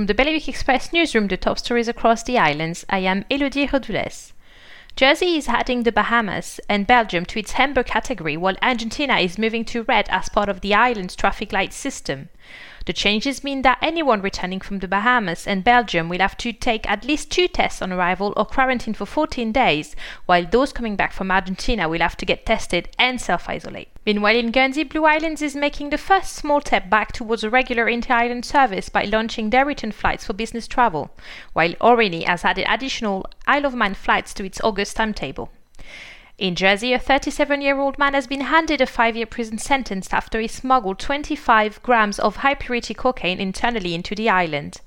From the Bailiwick Express newsroom, the top stories across the islands, I am Elodie Rodules. Jersey is adding the Bahamas and Belgium to its amber category, while Argentina is moving to red as part of the island's traffic light system. The changes mean that anyone returning from the Bahamas and Belgium will have to take at least two tests on arrival or quarantine for 14 days, while those coming back from Argentina will have to get tested and self isolate. Meanwhile, in Guernsey, Blue Islands is making the first small step back towards a regular inter island service by launching their return flights for business travel, while Aurigny has added additional Isle of Man flights to its August timetable. In Jersey, a 37 year old man has been handed a five year prison sentence after he smuggled 25 grams of high purity cocaine internally into the island.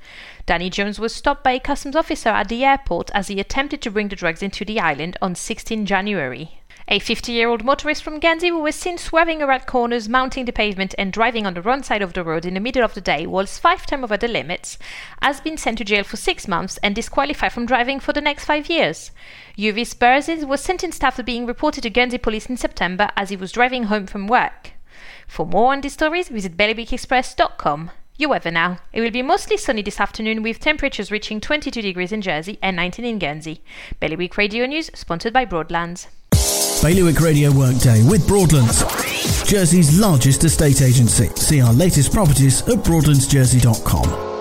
Danny Jones was stopped by a customs officer at the airport as he attempted to bring the drugs into the island on 16 January. A 50 year old motorist from Guernsey who was seen swerving around corners, mounting the pavement, and driving on the wrong side of the road in the middle of the day whilst five times over the limits has been sent to jail for six months and disqualified from driving for the next five years. Uvis Burzes was sentenced after being reported to Guernsey police in September as he was driving home from work. For more on these stories, visit bailiwickexpress.com. You weather now. It will be mostly sunny this afternoon with temperatures reaching 22 degrees in Jersey and 19 in Guernsey. Bailiwick Radio News, sponsored by Broadlands. Bailiwick Radio Workday with Broadlands, Jersey's largest estate agency. See our latest properties at broadlandsjersey.com.